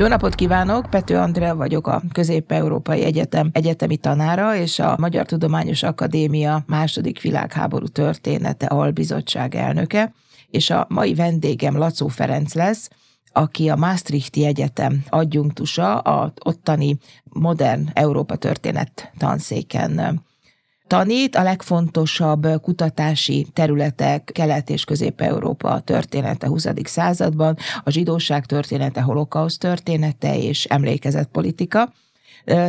Jó napot kívánok, Pető Andrea vagyok, a Közép-Európai Egyetem egyetemi tanára és a Magyar Tudományos Akadémia második világháború története albizottság elnöke, és a mai vendégem Lacó Ferenc lesz, aki a Maastrichti Egyetem adjunktusa, a ottani modern Európa történet tanszéken tanít, a legfontosabb kutatási területek Kelet- és Közép-Európa története 20. században, a zsidóság története, holokauszt története és emlékezetpolitika.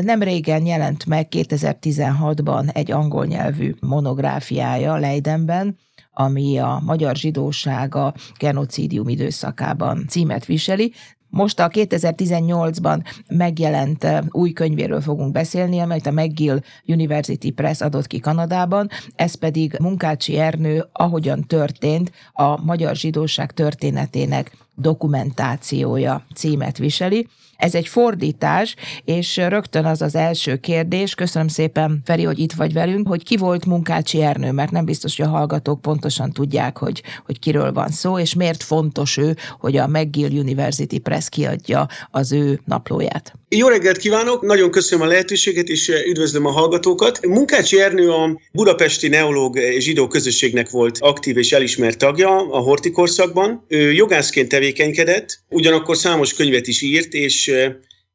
Nem régen jelent meg 2016-ban egy angol nyelvű monográfiája Leidenben, ami a magyar zsidóság a genocidium időszakában címet viseli. Most a 2018-ban megjelent új könyvéről fogunk beszélni, amelyet a McGill University Press adott ki Kanadában, ez pedig Munkácsi Ernő, ahogyan történt a magyar zsidóság történetének dokumentációja címet viseli. Ez egy fordítás, és rögtön az az első kérdés, köszönöm szépen Feri, hogy itt vagy velünk, hogy ki volt Munkácsi Ernő, mert nem biztos, hogy a hallgatók pontosan tudják, hogy, hogy kiről van szó, és miért fontos ő, hogy a McGill University Press kiadja az ő naplóját. Jó reggelt kívánok, nagyon köszönöm a lehetőséget, és üdvözlöm a hallgatókat. Munkácsi Ernő a budapesti neológ zsidó közösségnek volt aktív és elismert tagja a hortikorszakban. Ő jogászként tevékenykedett, ugyanakkor számos könyvet is írt, és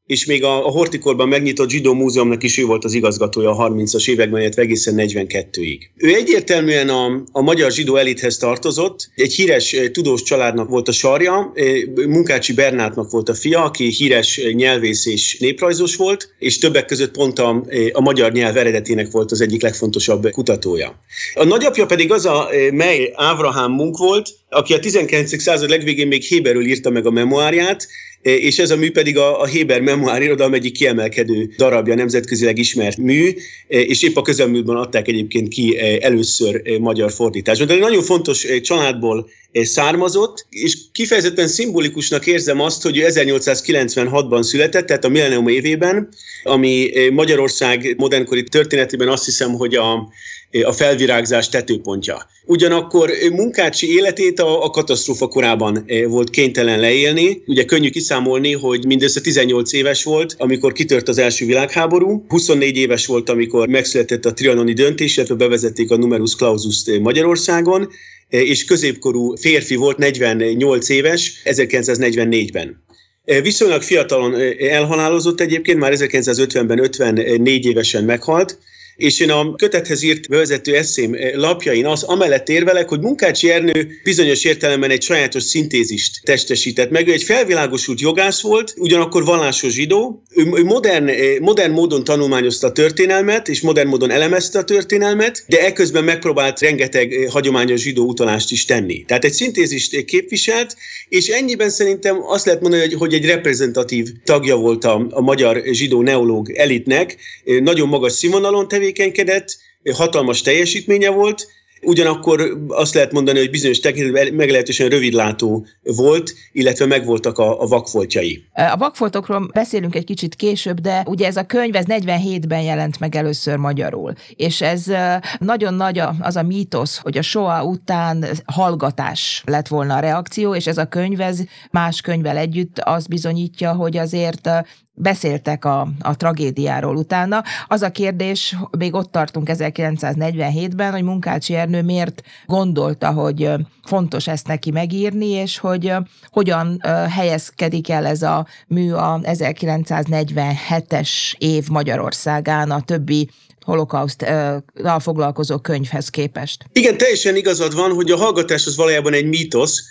és még a, a Hortikorban megnyitott zsidó múzeumnak is ő volt az igazgatója a 30-as években, illetve egészen 42-ig. Ő egyértelműen a, a magyar zsidó elithez tartozott, egy híres tudós családnak volt a sarja, Munkácsi Bernátnak volt a fia, aki híres nyelvész és néprajzos volt, és többek között pont a, a magyar nyelv eredetének volt az egyik legfontosabb kutatója. A nagyapja pedig az a mely Ávrahám Munk volt, aki a 19. század legvégén még Héberül írta meg a memoárját, és ez a mű pedig a, a Héber memoár irodalom egyik kiemelkedő darabja, nemzetközileg ismert mű, és épp a közelmúltban adták egyébként ki először magyar fordításban. De egy nagyon fontos családból származott, és kifejezetten szimbolikusnak érzem azt, hogy ő 1896-ban született, tehát a millennium évében, ami Magyarország modernkori történetében azt hiszem, hogy a a felvirágzás tetőpontja. Ugyanakkor Munkácsi életét a, a katasztrófa korában volt kénytelen leélni. Ugye könnyű kiszámolni, hogy mindössze 18 éves volt, amikor kitört az első világháború, 24 éves volt, amikor megszületett a trianoni döntés, illetve bevezették a numerus clausus Magyarországon, és középkorú férfi volt, 48 éves, 1944-ben. Eh, viszonylag fiatalon elhalálozott egyébként, már 1950-ben 54 évesen meghalt, és én a kötethez írt bevezető eszém eh, lapjain az amellett érvelek, hogy Munkácsi Ernő bizonyos értelemben egy sajátos szintézist testesített meg. Ő egy felvilágosult jogász volt, ugyanakkor vallásos zsidó. Ő modern, eh, modern módon tanulmányozta a történelmet, és modern módon elemezte a történelmet, de ekközben megpróbált rengeteg eh, hagyományos zsidó utalást is tenni. Tehát egy szintézist képviselt, és ennyiben szerintem azt lehet mondani, hogy, hogy egy reprezentatív tagja volt a, a magyar zsidó neológ elitnek, nagyon magas színvonalon tevékenykedett, tevékenykedett, hatalmas teljesítménye volt, Ugyanakkor azt lehet mondani, hogy bizonyos tekintetben meglehetősen rövidlátó volt, illetve megvoltak a, a vakfoltjai. A vakfoltokról beszélünk egy kicsit később, de ugye ez a könyv ez 47-ben jelent meg először magyarul, és ez nagyon nagy az a mítosz, hogy a soa után hallgatás lett volna a reakció, és ez a könyv ez más könyvvel együtt azt bizonyítja, hogy azért beszéltek a, a tragédiáról utána. Az a kérdés, még ott tartunk 1947-ben, hogy Munkácsi Ernő miért gondolta, hogy fontos ezt neki megírni, és hogy hogyan helyezkedik el ez a mű a 1947-es év Magyarországán a többi holokauszttal foglalkozó könyvhez képest. Igen, teljesen igazad van, hogy a hallgatás az valójában egy mítosz,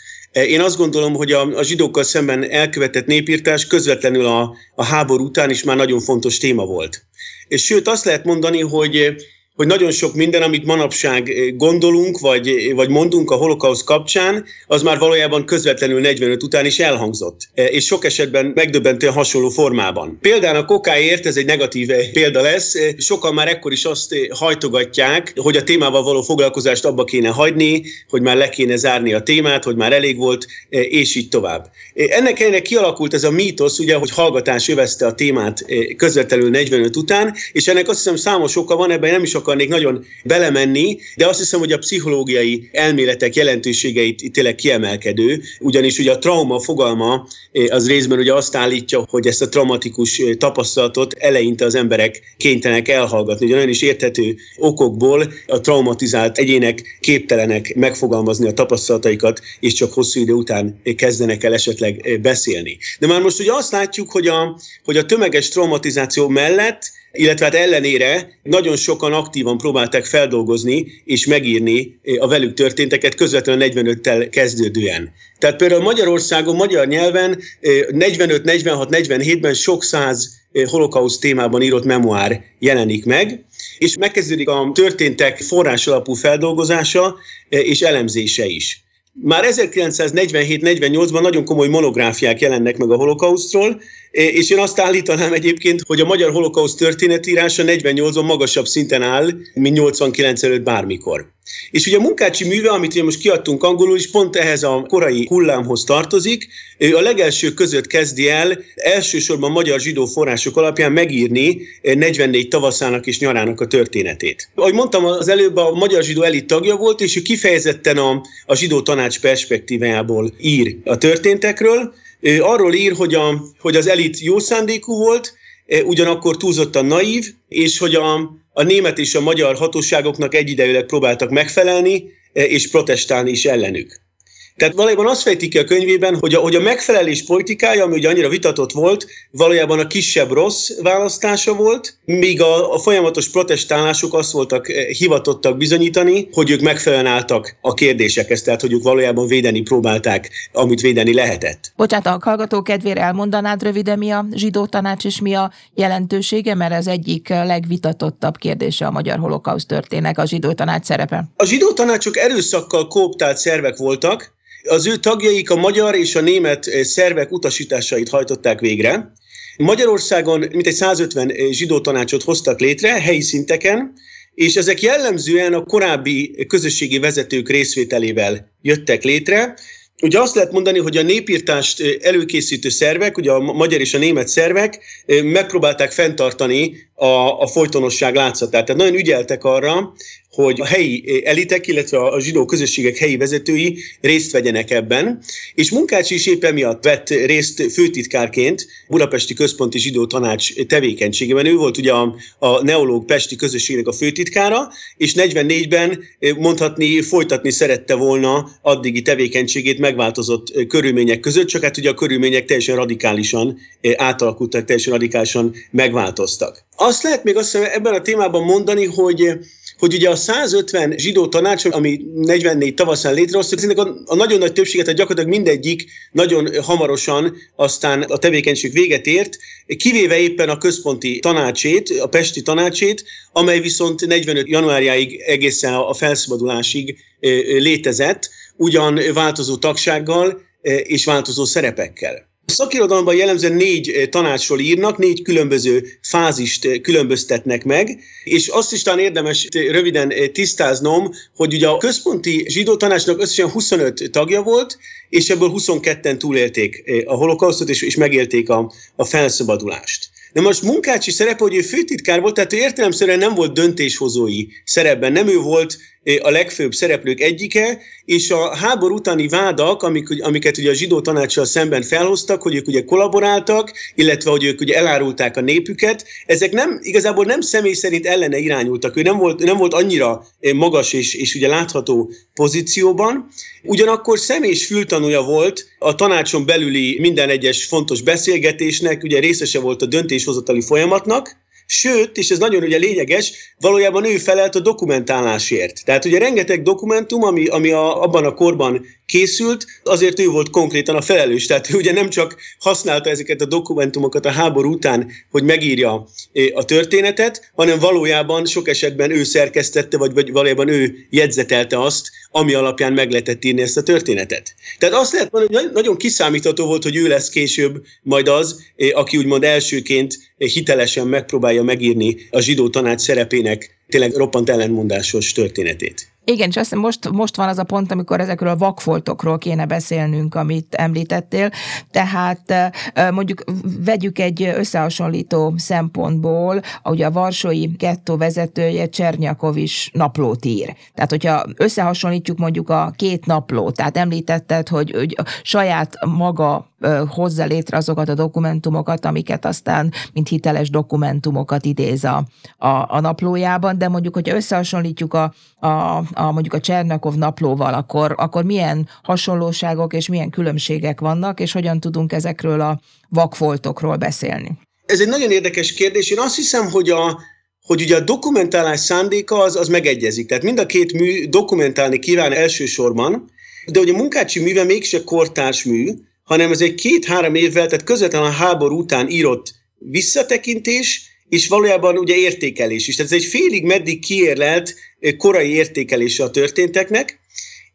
én azt gondolom, hogy a, a zsidókkal szemben elkövetett népírtás közvetlenül a, a háború után is már nagyon fontos téma volt. És sőt, azt lehet mondani, hogy hogy nagyon sok minden, amit manapság eh, gondolunk, vagy, vagy mondunk a holokausz kapcsán, az már valójában közvetlenül 45 után is elhangzott, eh, és sok esetben megdöbbentően hasonló formában. Például a kokáért, ez egy negatív eh, példa lesz, sokan már ekkor is azt hajtogatják, hogy a témával való foglalkozást abba kéne hagyni, hogy már le kéne zárni a témát, hogy már elég volt, és így tovább. Ennek ennek kialakult ez a mítosz, ugye, hogy hallgatás övezte a témát közvetlenül 45 után, és ennek azt hiszem számos oka van, ebben nem is akarnék nagyon belemenni, de azt hiszem, hogy a pszichológiai elméletek jelentőségeit tényleg kiemelkedő, ugyanis ugye a trauma fogalma az részben ugye azt állítja, hogy ezt a traumatikus tapasztalatot eleinte az emberek kénytelenek elhallgatni. Ugye nagyon is érthető okokból a traumatizált egyének képtelenek megfogalmazni a tapasztalataikat, és csak hosszú idő után kezdenek el esetleg beszélni. De már most ugye azt látjuk, hogy a, hogy a tömeges traumatizáció mellett illetve hát ellenére nagyon sokan aktívan próbálták feldolgozni és megírni a velük történteket közvetlenül 45-tel kezdődően. Tehát például Magyarországon, magyar nyelven 45, 46, 47-ben sok száz holokauszt témában írott memoár jelenik meg, és megkezdődik a történtek forrás alapú feldolgozása és elemzése is. Már 1947-48-ban nagyon komoly monográfiák jelennek meg a holokausztról, és én azt állítanám egyébként, hogy a magyar holokauszt történetírása 48-ban magasabb szinten áll, mint 89 előtt bármikor. És ugye a munkácsi műve, amit most kiadtunk angolul is, pont ehhez a korai hullámhoz tartozik. Ő a legelső között kezdi el elsősorban magyar zsidó források alapján megírni 44 tavaszának és nyarának a történetét. Ahogy mondtam, az előbb a magyar zsidó elit tagja volt, és ő kifejezetten a, a zsidó tanács perspektívájából ír a történtekről, arról ír, hogy, a, hogy az elit jó szándékú volt, ugyanakkor túlzottan naív, és hogy a, a német és a magyar hatóságoknak egyidejűleg próbáltak megfelelni, és protestálni is ellenük. Tehát valójában azt fejtik ki a könyvében, hogy a, hogy a megfelelés politikája, ami ugye annyira vitatott volt, valójában a kisebb rossz választása volt, míg a, a folyamatos protestálások azt voltak eh, hivatottak bizonyítani, hogy ők megfelelően álltak a kérdésekhez, tehát hogy ők valójában védeni próbálták, amit védeni lehetett. Bocsánat, a hallgató kedvére elmondanád röviden, mi a zsidó tanács és mi a jelentősége, mert ez egyik legvitatottabb kérdése a magyar holokauszt történek a zsidó tanács szerepe. A zsidó tanácsok erőszakkal kooptált szervek voltak, az ő tagjaik a magyar és a német eh, szervek utasításait hajtották végre. Magyarországon mintegy 150 eh, zsidó tanácsot hoztak létre helyi szinteken, és ezek jellemzően a korábbi közösségi vezetők részvételével jöttek létre. Ugye azt lehet mondani, hogy a népírtást eh, előkészítő szervek, ugye a magyar és a német szervek megpróbálták fenntartani a, a folytonosság látszatát. Tehát nagyon ügyeltek arra, hogy a helyi eh, elitek, illetve a zsidó közösségek helyi vezetői részt vegyenek ebben, és Munkácsi is éppen miatt vett részt főtitkárként Budapesti Központi Zsidó Tanács tevékenységében. Ő volt ugye a, a neológ Pesti közösségnek a főtitkára, és 44-ben eh, mondhatni, folytatni szerette volna addigi tevékenységét megváltozott eh, körülmények között, csak hát ugye a körülmények teljesen radikálisan átalakultak, teljesen radikálisan megváltoztak. Azt lehet még azt ebben a témában mondani, hogy hogy ugye a 150 zsidó tanács, ami 44 tavaszán létrehoztak, ennek a, a nagyon nagy többséget, tehát gyakorlatilag mindegyik nagyon hamarosan aztán a tevékenység véget ért, kivéve éppen a központi tanácsét, a pesti tanácsét, amely viszont 45 januárjáig egészen a felszabadulásig létezett, ugyan változó tagsággal és változó szerepekkel. Szakirodalomban jellemzően négy eh, tanácsról írnak, négy különböző fázist eh, különböztetnek meg, és azt is talán érdemes eh, röviden tisztáznom, hogy ugye a központi zsidó tanácsnak összesen 25 tagja volt, és ebből 22-en túlélték a holokausztot, és, és megélték a, a felszabadulást. De most Munkácsi szerepe, hogy ő főtitkár volt, tehát ő értelemszerűen nem volt döntéshozói szerepben, nem ő volt a legfőbb szereplők egyike, és a háború utáni vádak, amik, amiket ugye a zsidó tanácssal szemben felhoztak, hogy ők ugye kollaboráltak, illetve hogy ők ugye elárulták a népüket, ezek nem, igazából nem személy szerint ellene irányultak. Ő nem volt, nem volt annyira magas és, és ugye látható pozícióban, ugyanakkor személyes fültanúja volt a tanácson belüli minden egyes fontos beszélgetésnek, ugye részese volt a döntéshozatali folyamatnak, Sőt, és ez nagyon ugye lényeges, valójában ő felelt a dokumentálásért. Tehát ugye rengeteg dokumentum, ami, ami a, abban a korban készült, azért ő volt konkrétan a felelős. Tehát ő ugye nem csak használta ezeket a dokumentumokat a háború után, hogy megírja a történetet, hanem valójában sok esetben ő szerkesztette, vagy, vagy valójában ő jegyzetelte azt, ami alapján meg lehetett írni ezt a történetet. Tehát azt lehet mondani, hogy nagyon kiszámítható volt, hogy ő lesz később majd az, aki úgymond elsőként hitelesen megpróbálja megírni a zsidó tanács szerepének tényleg roppant ellenmondásos történetét. Igen, és azt most, most van az a pont, amikor ezekről a vakfoltokról kéne beszélnünk, amit említettél. Tehát mondjuk vegyük egy összehasonlító szempontból, ahogy a Varsói gettó vezetője Csernyakov is naplót ír. Tehát, hogyha összehasonlítjuk mondjuk a két naplót, tehát említetted, hogy, hogy saját maga hozza létre azokat a dokumentumokat, amiket aztán, mint hiteles dokumentumokat idéz a, a, a naplójában, de mondjuk, hogyha összehasonlítjuk a, a, a mondjuk a Csernakov naplóval, akkor, akkor milyen hasonlóságok és milyen különbségek vannak, és hogyan tudunk ezekről a vakfoltokról beszélni? Ez egy nagyon érdekes kérdés. Én azt hiszem, hogy a, hogy ugye a dokumentálás szándéka az, az megegyezik. Tehát mind a két mű dokumentálni kíván elsősorban, de ugye a munkácsi műve mégse kortárs mű, hanem ez egy két-három évvel, tehát közvetlenül a háború után írott visszatekintés, és valójában ugye értékelés is. Tehát ez egy félig meddig kiérlelt korai értékelése a történteknek,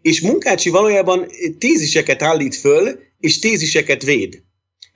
és Munkácsi valójában téziseket állít föl, és téziseket véd.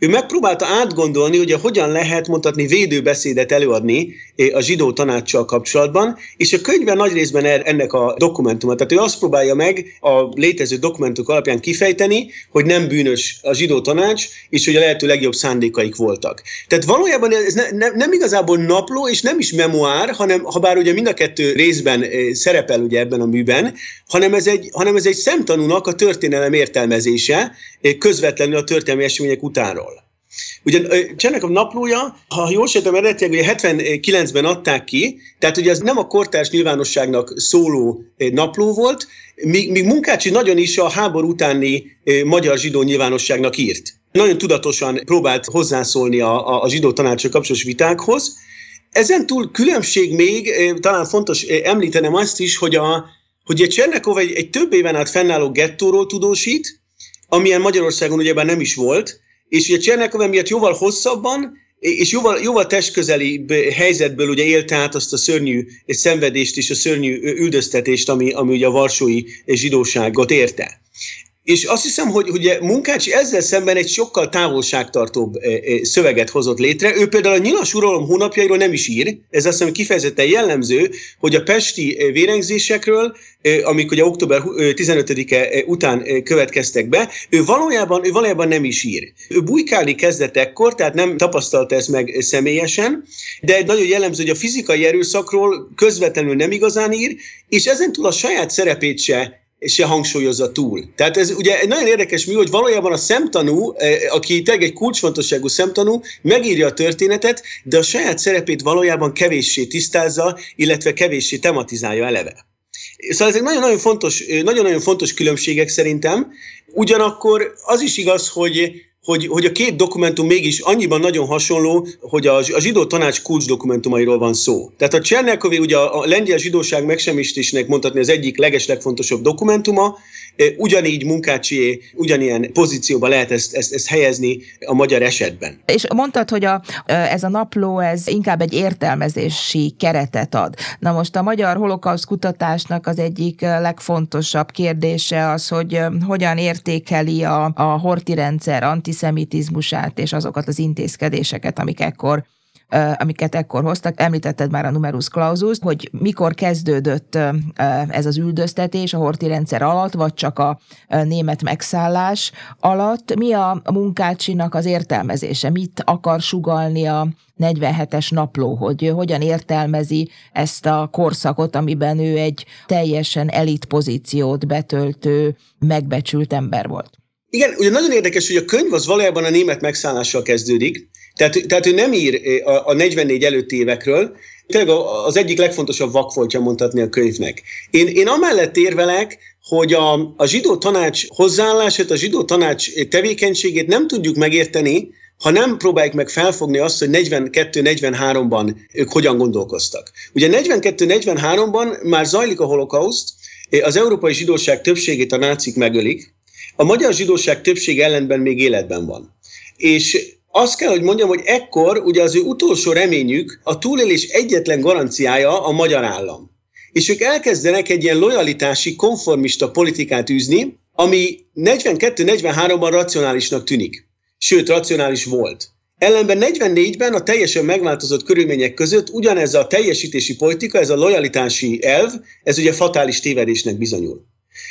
Ő megpróbálta átgondolni, hogy hogyan lehet mondhatni védőbeszédet előadni eh, a zsidó tanácssal kapcsolatban, és a könyvben nagy részben er, ennek a dokumentumot. Tehát ő azt próbálja meg a létező dokumentumok alapján kifejteni, hogy nem bűnös a zsidó tanács, és hogy a lehető legjobb szándékaik voltak. Tehát valójában ez ne, ne, nem igazából napló, és nem is memoár, hanem ha bár ugye mind a kettő részben eh, szerepel ugye ebben a műben, hanem ez egy, hanem ez egy szemtanúnak a történelem értelmezése eh, közvetlenül a történelmi események utánról. Ugyan a naplója, ha jól sejtem, eredetileg ugye 79-ben adták ki, tehát ugye ez nem a kortárs nyilvánosságnak szóló napló volt, míg, Munkácsi nagyon is a háború utáni magyar zsidó nyilvánosságnak írt. Nagyon tudatosan próbált hozzászólni a, a, a zsidó tanácsok kapcsolatos vitákhoz. Ezen túl különbség még, talán fontos említenem azt is, hogy a, hogy a Csernekov egy, egy több éven át fennálló gettóról tudósít, amilyen Magyarországon ugyebár nem is volt, és ugye Csernekov emiatt jóval hosszabban, és jóval, jóval testközeli helyzetből ugye élte át azt a szörnyű szenvedést és a szörnyű üldöztetést, ami, ami ugye a varsói zsidóságot érte. És azt hiszem, hogy ugye Munkácsi ezzel szemben egy sokkal távolságtartóbb e, e, szöveget hozott létre. Ő például a nyilas uralom hónapjairól nem is ír. Ez azt hiszem kifejezetten jellemző, hogy a pesti e, vérengzésekről, amik ugye október 15-e után következtek be, ő valójában, ő valójában nem is ír. Ő bujkálni kezdett ekkor, tehát nem tapasztalta ezt meg személyesen, de egy nagyon jellemző, hogy a fizikai erőszakról közvetlenül nem igazán ír, és ezentúl a saját szerepét se se hangsúlyozza túl. Tehát ez ugye nagyon érdekes mű, hogy valójában a szemtanú, eh, aki tényleg egy kulcsfontosságú szemtanú, megírja a történetet, de a saját szerepét valójában kevéssé tisztázza, illetve kevéssé tematizálja eleve. Szóval ezek nagyon-nagyon fontos, eh, nagyon-nagyon fontos különbségek szerintem. Ugyanakkor az is igaz, hogy hogy, hogy a két dokumentum mégis annyiban nagyon hasonló, hogy a, a zsidó tanács kulcs dokumentumairól van szó. Tehát a Csernekovi ugye a, a lengyel zsidóság megsemmisítésnek mondhatni az egyik legeslegfontosabb dokumentuma, e, ugyanígy munkácsi, ugyanilyen pozícióba lehet ezt, ezt, ezt helyezni a magyar esetben. És mondtad, hogy a, ez a napló ez inkább egy értelmezési keretet ad. Na most a magyar holokauszt kutatásnak az egyik legfontosabb kérdése az, hogy hogyan értékeli a, a horti rendszer anti antiszemitizmusát és azokat az intézkedéseket, amik ekkor amiket ekkor hoztak. Említetted már a numerus clausus, hogy mikor kezdődött ez az üldöztetés a horti rendszer alatt, vagy csak a német megszállás alatt. Mi a munkácsinak az értelmezése? Mit akar sugalni a 47-es napló, hogy hogyan értelmezi ezt a korszakot, amiben ő egy teljesen elit pozíciót betöltő, megbecsült ember volt? Igen, ugye nagyon érdekes, hogy a könyv az valójában a német megszállással kezdődik, tehát, tehát ő nem ír eh, a, a 44 előtti évekről, tényleg az egyik legfontosabb vakfoltja mondhatni a könyvnek. Én, én amellett érvelek, hogy a, a zsidó tanács hozzáállását, a zsidó tanács tevékenységét nem tudjuk megérteni, ha nem próbáljuk meg felfogni azt, hogy 42-43-ban ők hogyan gondolkoztak. Ugye 42-43-ban már zajlik a holokauszt, eh, az európai zsidóság többségét a nácik megölik, a magyar zsidóság többség ellenben még életben van. És azt kell, hogy mondjam, hogy ekkor ugye az ő utolsó reményük, a túlélés egyetlen garanciája a magyar állam. És ők elkezdenek egy ilyen lojalitási, konformista politikát űzni, ami 42-43-ban racionálisnak tűnik. Sőt, racionális volt. Ellenben 44-ben a teljesen megváltozott körülmények között ugyanez a teljesítési politika, ez a lojalitási elv, ez ugye fatális tévedésnek bizonyul.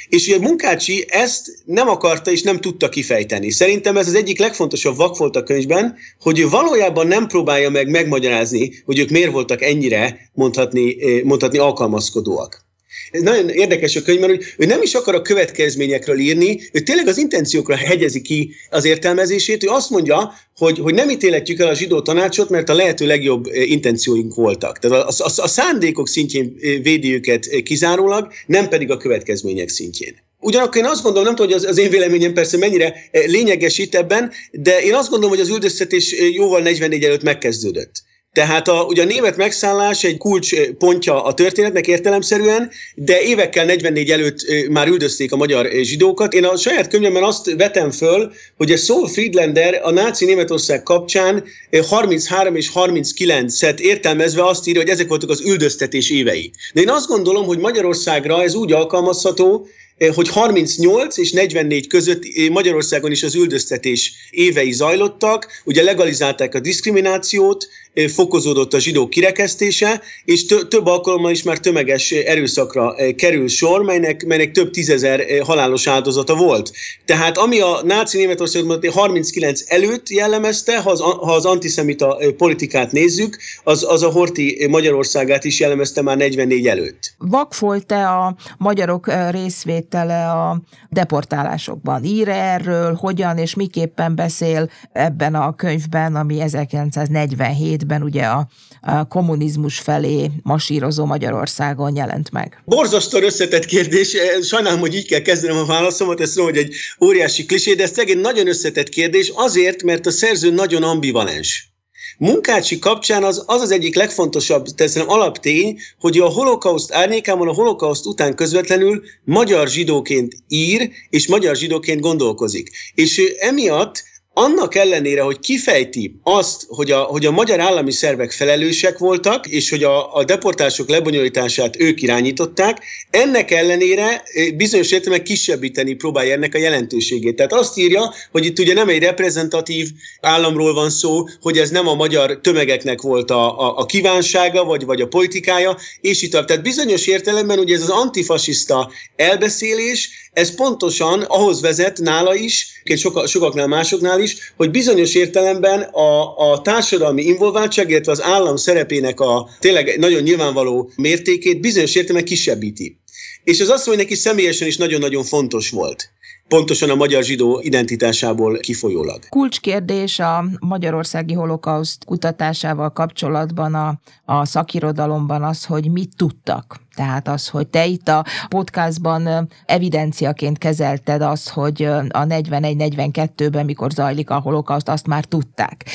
És ugye Munkácsi ezt nem akarta és nem tudta kifejteni. Szerintem ez az egyik legfontosabb vak volt a könyvben, hogy ő valójában nem próbálja meg megmagyarázni, hogy ők miért voltak ennyire mondhatni, eh, mondhatni alkalmazkodóak. Nagyon érdekes a könyv, mert hogy ő nem is akar a következményekről írni, ő tényleg az intenciókra hegyezi ki az értelmezését. Ő azt mondja, hogy, hogy nem ítéletjük el a zsidó tanácsot, mert a lehető legjobb eh, intencióink voltak. Tehát a, a, a szándékok szintjén eh, védi őket eh, kizárólag, nem pedig a következmények szintjén. Ugyanakkor én azt gondolom, nem tudom, hogy az, az én véleményem persze mennyire lényeges itt ebben, de én azt gondolom, hogy az üldöztetés jóval 44 előtt megkezdődött. Tehát a, ugye a német megszállás egy kulcs pontja a történetnek értelemszerűen, de évekkel 44 előtt már üldözték a magyar zsidókat. Én a saját könyvemben azt vetem föl, hogy a Saul Friedlander a náci Németország kapcsán 33 és 39-et értelmezve azt írja, hogy ezek voltak az üldöztetés évei. De én azt gondolom, hogy Magyarországra ez úgy alkalmazható, hogy 38 és 44 között Magyarországon is az üldöztetés évei zajlottak, ugye legalizálták a diszkriminációt, fokozódott a zsidó kirekesztése, és több alkalommal is már tömeges erőszakra kerül sor, melynek, melynek több tízezer halálos áldozata volt. Tehát ami a náci Németországot 39 előtt jellemezte, ha az, ha az antiszemita politikát nézzük, az, az a Horti Magyarországát is jellemezte már 44 előtt. Vak volt-e a magyarok részvétele a deportálásokban? Ír erről, hogyan és miképpen beszél ebben a könyvben, ami 1947 2017-ben ugye a, a kommunizmus felé masírozó Magyarországon jelent meg? Borzasztó összetett kérdés. Sajnálom, hogy így kell kezdenem a válaszomat. Tudom, hogy egy óriási klisé, de ez egy nagyon összetett kérdés azért, mert a szerző nagyon ambivalens. Munkácsi kapcsán az az, az egyik legfontosabb, teszem alaptény, hogy a holokauszt árnyékában, a holokauszt után közvetlenül magyar zsidóként ír, és magyar zsidóként gondolkozik. És emiatt annak ellenére, hogy kifejti azt, hogy a, hogy a magyar állami szervek felelősek voltak, és hogy a, a deportások lebonyolítását ők irányították, ennek ellenére bizonyos értelemben kisebbíteni próbálja ennek a jelentőségét. Tehát azt írja, hogy itt ugye nem egy reprezentatív államról van szó, hogy ez nem a magyar tömegeknek volt a, a, a kívánsága, vagy, vagy a politikája, és itt Tehát bizonyos értelemben ugye ez az antifasiszta elbeszélés, ez pontosan ahhoz vezet nála is, soka, sokaknál másoknál is, hogy bizonyos értelemben a, a társadalmi involváltság, illetve az állam szerepének a tényleg nagyon nyilvánvaló mértékét bizonyos értelemben kisebbíti. És ez azt, hogy neki személyesen is nagyon-nagyon fontos volt pontosan a magyar zsidó identitásából kifolyólag. Kulcskérdés a magyarországi holokauszt kutatásával kapcsolatban a, a szakirodalomban az, hogy mit tudtak tehát az, hogy te itt a podcastban evidenciaként kezelted azt, hogy a 41-42-ben, mikor zajlik a holokauszt, azt már tudták.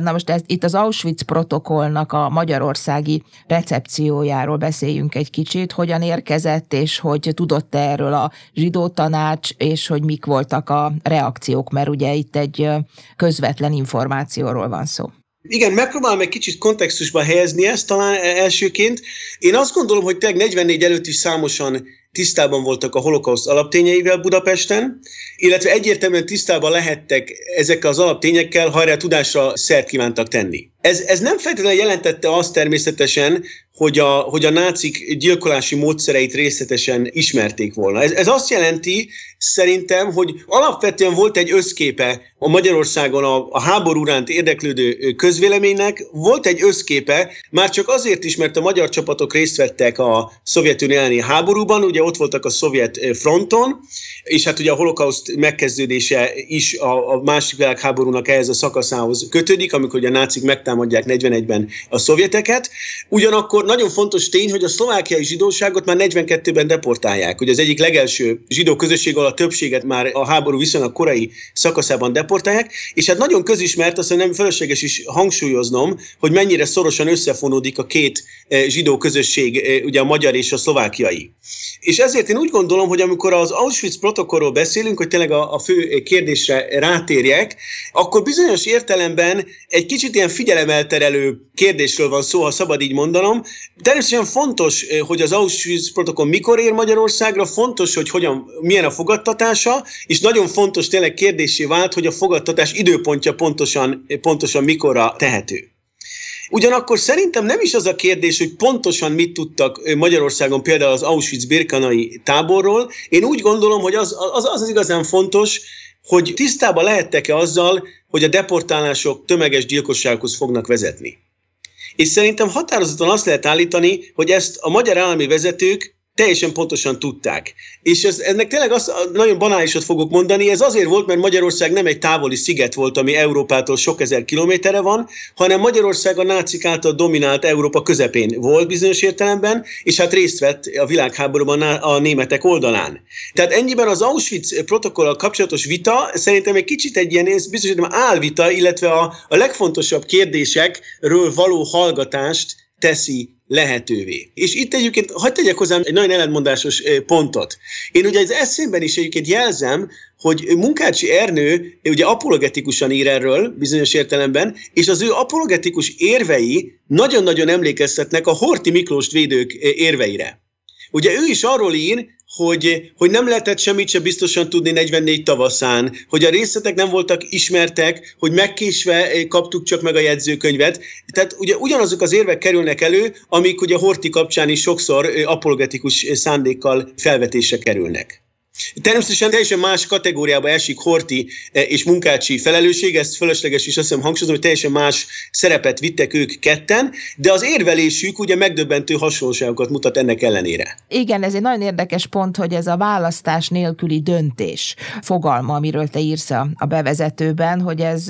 Na most ez, itt az Auschwitz protokollnak a magyarországi recepciójáról beszéljünk egy kicsit, hogyan érkezett, és hogy tudott erről a zsidó tanács, és hogy mik voltak a reakciók, mert ugye itt egy közvetlen információról van szó. Igen, megpróbálom egy kicsit kontextusba helyezni ezt talán elsőként. Én azt gondolom, hogy tényleg 44 előtt is számosan tisztában voltak a holokauszt alaptényeivel Budapesten, illetve egyértelműen tisztában lehettek ezekkel az alaptényekkel, ha erre tudásra szert kívántak tenni. Ez, ez nem feltétlenül jelentette azt természetesen, hogy a, hogy a nácik gyilkolási módszereit részletesen ismerték volna. Ez, ez azt jelenti szerintem, hogy alapvetően volt egy összképe a Magyarországon a, a háború ránt érdeklődő közvéleménynek, volt egy összképe, már csak azért is, mert a magyar csapatok részt vettek a Szovjetunió elleni háborúban, ugye ott voltak a szovjet fronton, és hát ugye a holokauszt megkezdődése is a, a másik világháborúnak ehhez a szakaszához kötődik, amikor ugye a nácik megtámadják 41-ben a szovjeteket. Ugyanakkor nagyon fontos tény, hogy a szlovákiai zsidóságot már 42-ben deportálják. Ugye az egyik legelső zsidó közösség, ahol többséget már a háború viszonylag korai szakaszában deportálják, és hát nagyon közismert, azt nem felesleges is hangsúlyoznom, hogy mennyire szorosan összefonódik a két eh, zsidó közösség, eh, ugye a magyar és a szlovákiai. És ezért én úgy gondolom, hogy amikor az Auschwitz protokollról beszélünk, hogy tényleg a, a fő kérdésre rátérjek, akkor bizonyos értelemben egy kicsit ilyen figyelemelterelő kérdésről van szó, ha szabad így mondanom, Természetesen fontos, hogy az Auschwitz protokoll mikor ér Magyarországra, fontos, hogy hogyan, milyen a fogadtatása, és nagyon fontos tényleg kérdésé vált, hogy a fogadtatás időpontja pontosan, pontosan mikorra tehető. Ugyanakkor szerintem nem is az a kérdés, hogy pontosan mit tudtak Magyarországon például az Auschwitz-Birkanai táborról. Én úgy gondolom, hogy az az, az, az igazán fontos, hogy tisztában lehettek-e azzal, hogy a deportálások tömeges gyilkossághoz fognak vezetni. És szerintem határozottan azt lehet állítani, hogy ezt a magyar állami vezetők teljesen pontosan tudták. És ez, ennek tényleg azt, nagyon banálisat fogok mondani, ez azért volt, mert Magyarország nem egy távoli sziget volt, ami Európától sok ezer kilométerre van, hanem Magyarország a nácik által dominált Európa közepén volt bizonyos értelemben, és hát részt vett a világháborúban a németek oldalán. Tehát ennyiben az Auschwitz protokollal kapcsolatos vita szerintem egy kicsit egy ilyen bizonyos álvita, illetve a, a legfontosabb kérdésekről való hallgatást teszi lehetővé. És itt egyébként, hagyd tegyek hozzám egy nagyon ellentmondásos pontot. Én ugye az eszémben is egyébként jelzem, hogy Munkácsi Ernő ugye apologetikusan ír erről bizonyos értelemben, és az ő apologetikus érvei nagyon-nagyon emlékeztetnek a Horti Miklós védők érveire. Ugye ő is arról ír, hogy, hogy nem lehetett semmit sem biztosan tudni 44 tavaszán, hogy a részletek nem voltak ismertek, hogy megkésve eh, kaptuk csak meg a jegyzőkönyvet. Tehát ugye ugyanazok az érvek kerülnek elő, amik ugye Horti kapcsán is sokszor eh, apologetikus szándékkal felvetésre kerülnek. Természetesen teljesen más kategóriába esik Horti eh, és Munkácsi felelősség, ezt fölösleges is azt hiszem hangsúlyozom, hogy teljesen más szerepet vittek ők ketten, de az érvelésük ugye megdöbbentő hasonlóságokat mutat ennek ellenére. Igen, ez egy nagyon érdekes pont, hogy ez a választás nélküli döntés fogalma, amiről te írsz a bevezetőben, hogy ez,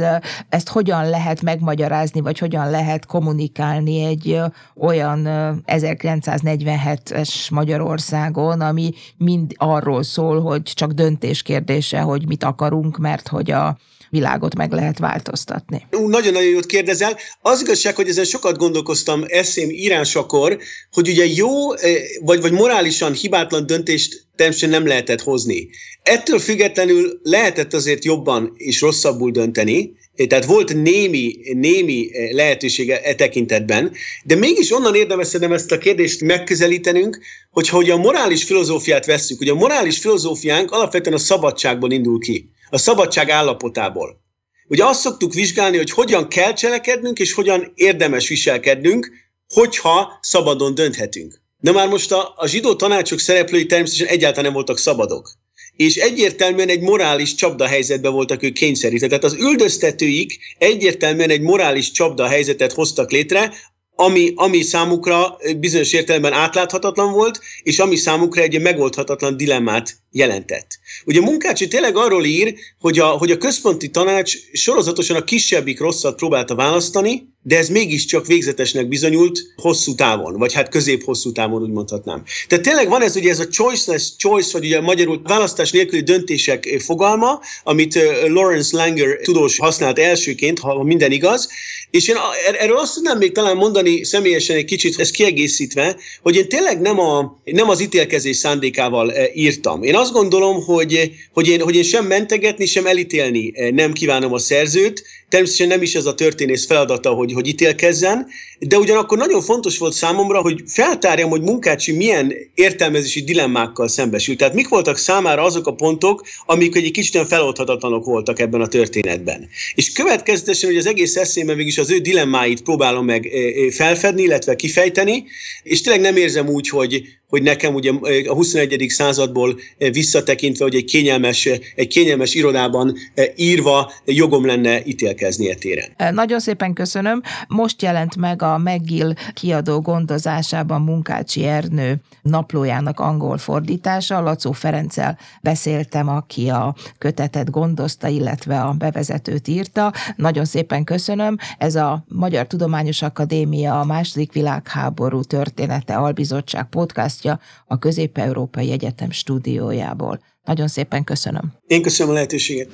ezt hogyan lehet megmagyarázni, vagy hogyan lehet kommunikálni egy olyan 1947-es Magyarországon, ami mind arról szól, hogy csak döntés kérdése, hogy mit akarunk, mert hogy a világot meg lehet változtatni. Nagyon-nagyon jót kérdezel. Az igazság, hogy ezen sokat gondolkoztam eszém írásakor, hogy ugye jó, eh, vagy, vagy morálisan hibátlan döntést természetesen nem lehetett hozni. Ettől függetlenül lehetett azért jobban és rosszabbul dönteni, tehát volt némi, némi eh, lehetősége e tekintetben, de mégis onnan érdemes szerintem ezt a kérdést megközelítenünk, hogyha hogy a morális filozófiát vesszük. Ugye a morális filozófiánk alapvetően a szabadságból indul ki, a szabadság állapotából. Ugye azt szoktuk vizsgálni, hogy hogyan kell cselekednünk, és hogyan érdemes viselkednünk, hogyha szabadon dönthetünk. De már most a, a zsidó tanácsok szereplői természetesen egyáltalán nem voltak szabadok és egyértelműen egy morális csapda helyzetbe voltak ők kényszerítve. Tehát az üldöztetőik egyértelműen egy morális csapda helyzetet hoztak létre, ami, ami számukra bizonyos értelemben átláthatatlan volt, és ami számukra egy megoldhatatlan dilemmát jelentett. Ugye Munkácsi tényleg arról ír, hogy a, hogy a központi tanács sorozatosan a kisebbik rosszat próbálta választani, de ez mégiscsak végzetesnek bizonyult hosszú távon, vagy hát közép-hosszú távon úgy mondhatnám. Tehát tényleg van ez ugye ez a choiceless choice, vagy ugye magyarul választás nélküli döntések fogalma, amit Lawrence Langer tudós használt elsőként, ha minden igaz, és én er-, erről azt tudnám még talán mondani személyesen egy kicsit, ezt kiegészítve, hogy én tényleg nem, a, nem az ítélkezés szándékával írtam. Én azt gondolom, hogy, hogy, én, hogy én sem mentegetni, sem elítélni nem kívánom a szerzőt, Természetesen nem is ez a történész feladata, hogy, hogy ítélkezzen, de ugyanakkor nagyon fontos volt számomra, hogy feltárjam, hogy Munkácsi milyen értelmezési dilemmákkal szembesült. Tehát mik voltak számára azok a pontok, amik egy kicsit olyan feloldhatatlanok voltak ebben a történetben. És következetesen, hogy az egész eszémben végig az ő dilemmáit próbálom meg eh, eh, felfedni, illetve kifejteni, és tényleg nem érzem úgy, hogy, hogy nekem ugye a 21. századból visszatekintve, hogy egy kényelmes, egy kényelmes irodában írva jogom lenne ítélkezni e téren. Nagyon szépen köszönöm. Most jelent meg a McGill kiadó gondozásában Munkácsi Ernő naplójának angol fordítása. Lacó Ferenccel beszéltem, aki a kötetet gondozta, illetve a bevezetőt írta. Nagyon szépen köszönöm. Ez a Magyar Tudományos Akadémia a második világháború története albizottság podcast podcastja a Közép-Európai Egyetem stúdiójából. Nagyon szépen köszönöm. Én köszönöm a lehetőséget.